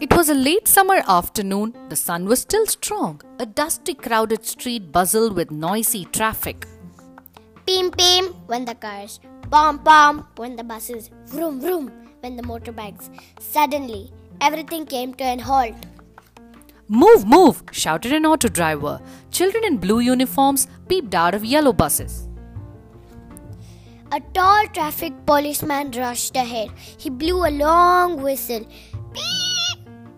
It was a late summer afternoon. The sun was still strong. A dusty, crowded street buzzed with noisy traffic. Peem peem went the cars. Pom pom went the buses. Vroom vroom went the motorbikes. Suddenly, everything came to an halt. Move, move, shouted an auto driver. Children in blue uniforms peeped out of yellow buses. A tall traffic policeman rushed ahead. He blew a long whistle.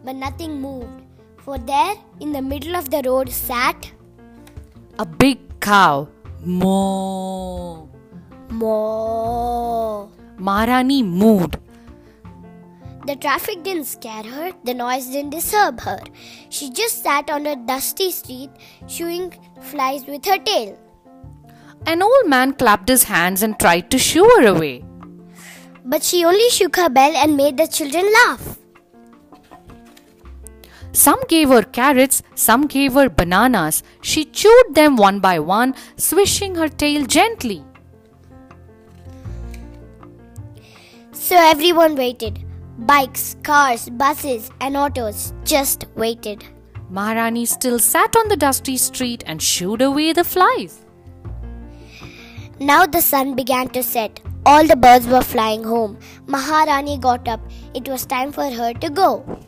But nothing moved. For there, in the middle of the road, sat A big cow. Moo. Moo. Maharani moved. The traffic didn't scare her, the noise didn't disturb her. She just sat on a dusty street, shooing flies with her tail. An old man clapped his hands and tried to shoo her away. But she only shook her bell and made the children laugh. Some gave her carrots, some gave her bananas. She chewed them one by one, swishing her tail gently. So everyone waited. Bikes, cars, buses, and autos just waited. Maharani still sat on the dusty street and shooed away the flies. Now the sun began to set. All the birds were flying home. Maharani got up. It was time for her to go.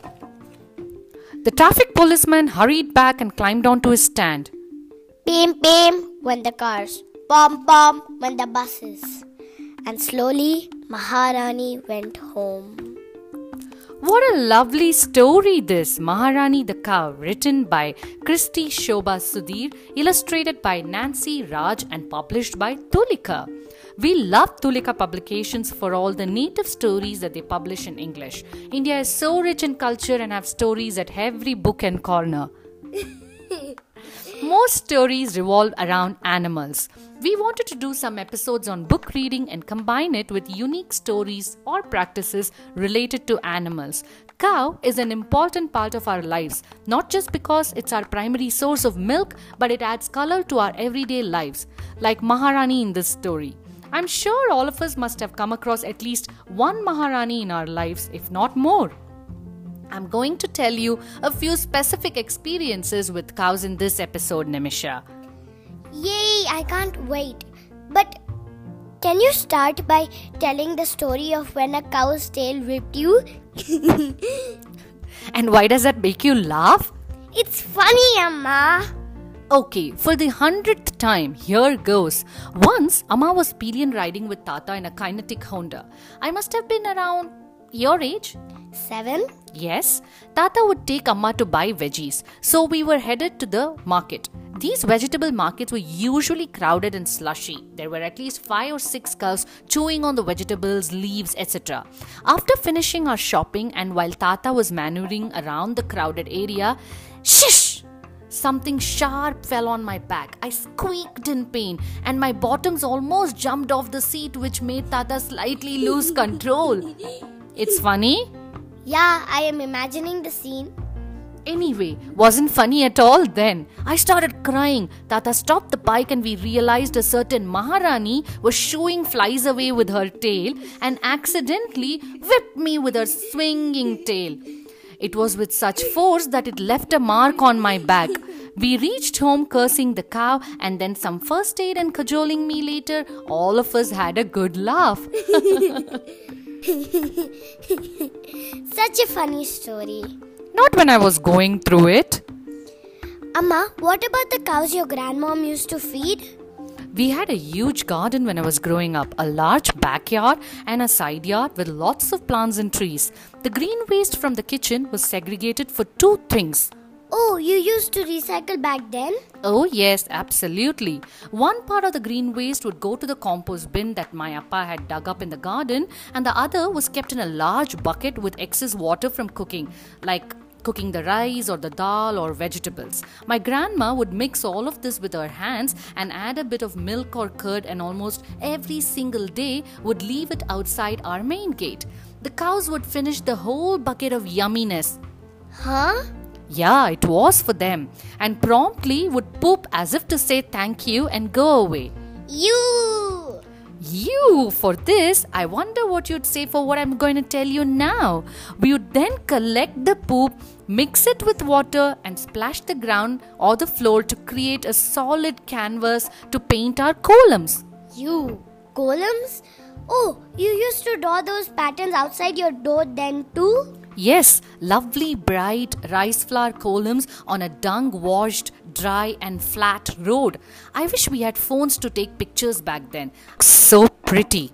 The traffic policeman hurried back and climbed onto his stand. Peem peem went the cars. Pom pom went the buses. And slowly Maharani went home. What a lovely story this Maharani the Cow, written by Christy Shobha Sudhir, illustrated by Nancy Raj, and published by Tulika. We love Tulika publications for all the native stories that they publish in English. India is so rich in culture and have stories at every book and corner. Most stories revolve around animals. We wanted to do some episodes on book reading and combine it with unique stories or practices related to animals. Cow is an important part of our lives, not just because it's our primary source of milk, but it adds color to our everyday lives, like Maharani in this story. I'm sure all of us must have come across at least one Maharani in our lives, if not more. I'm going to tell you a few specific experiences with cows in this episode, Nimisha. Yay, I can't wait. But can you start by telling the story of when a cow's tail whipped you? And why does that make you laugh? It's funny, Amma. Okay, for the hundredth time, here goes. Once, Amma was pillion riding with Tata in a kinetic Honda. I must have been around your age? Seven? Yes, Tata would take Amma to buy veggies, so we were headed to the market. These vegetable markets were usually crowded and slushy. There were at least five or six cows chewing on the vegetables, leaves, etc. After finishing our shopping and while Tata was maneuvering around the crowded area, shish! Something sharp fell on my back. I squeaked in pain, and my bottoms almost jumped off the seat, which made Tata slightly lose control. It's funny? Yeah, I am imagining the scene. Anyway, wasn't funny at all then. I started crying. Tata stopped the bike and we realized a certain Maharani was shooing flies away with her tail and accidentally whipped me with her swinging tail. It was with such force that it left a mark on my back. We reached home cursing the cow and then some first aid and cajoling me later. All of us had a good laugh. Such a funny story. Not when I was going through it. Amma, what about the cows your grandmom used to feed? We had a huge garden when I was growing up, a large backyard and a side yard with lots of plants and trees. The green waste from the kitchen was segregated for two things. Oh, you used to recycle back then? Oh, yes, absolutely. One part of the green waste would go to the compost bin that my appa had dug up in the garden, and the other was kept in a large bucket with excess water from cooking, like cooking the rice or the dal or vegetables. My grandma would mix all of this with her hands and add a bit of milk or curd, and almost every single day would leave it outside our main gate. The cows would finish the whole bucket of yumminess. Huh? Yeah, it was for them, and promptly would poop as if to say thank you and go away. You! You, for this, I wonder what you'd say for what I'm going to tell you now. We would then collect the poop, mix it with water, and splash the ground or the floor to create a solid canvas to paint our kolams. You. Kolams? Oh, you used to draw those patterns outside your door then too? Yes, lovely bright rice flour kolams on a dung washed, dry, and flat road. I wish we had phones to take pictures back then. So pretty.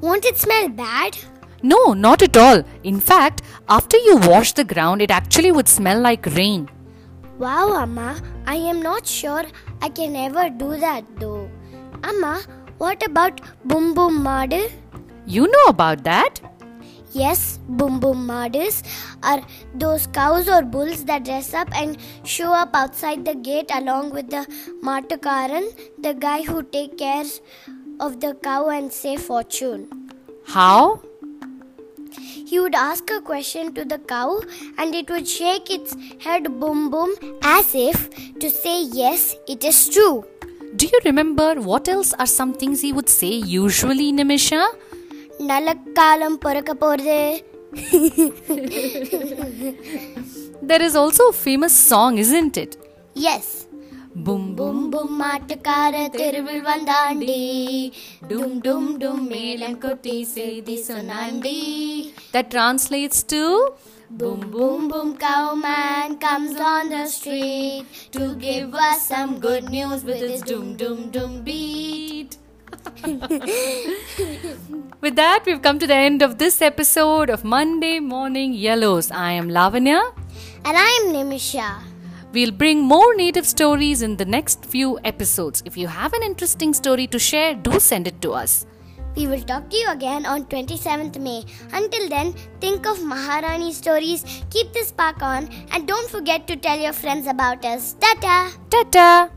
Won't it smell bad? No, not at all. In fact, after you wash the ground, it actually would smell like rain. Wow, Amma, I am not sure I can ever do that though. Amma, what about Boom Boom Maadu? You know about that? Yes, Boom Boom Maadus are those cows or bulls that dress up and show up outside the gate along with the Matakaran, the guy who take care of the cow and say fortune. How? He would ask a question to the cow and it would shake its head boom boom as if to say yes, it is true. Do you remember what else are some things he would say usually, Nimisha? நல்லக்காலம் பிறக்க போறது There is also a famous song, isn't it? Yes Boom boom boom மாட்டுக்கார தெருவில் வந்தாண்டி டும் டும் டும் மேளம் கொட்டி செய்தி சொன்னாண்டி That translates to Boom boom boom cowman comes on the street to give us some good news with his doom doom doom beat. With that, we've come to the end of this episode of Monday Morning Yellows. I am Lavanya. And I am Nimisha. We'll bring more native stories in the next few episodes. If you have an interesting story to share, do send it to us. We will talk to you again on 27th May. Until then, think of Maharani stories, keep the spark on, and don't forget to tell your friends about us. Tata! Ta ta!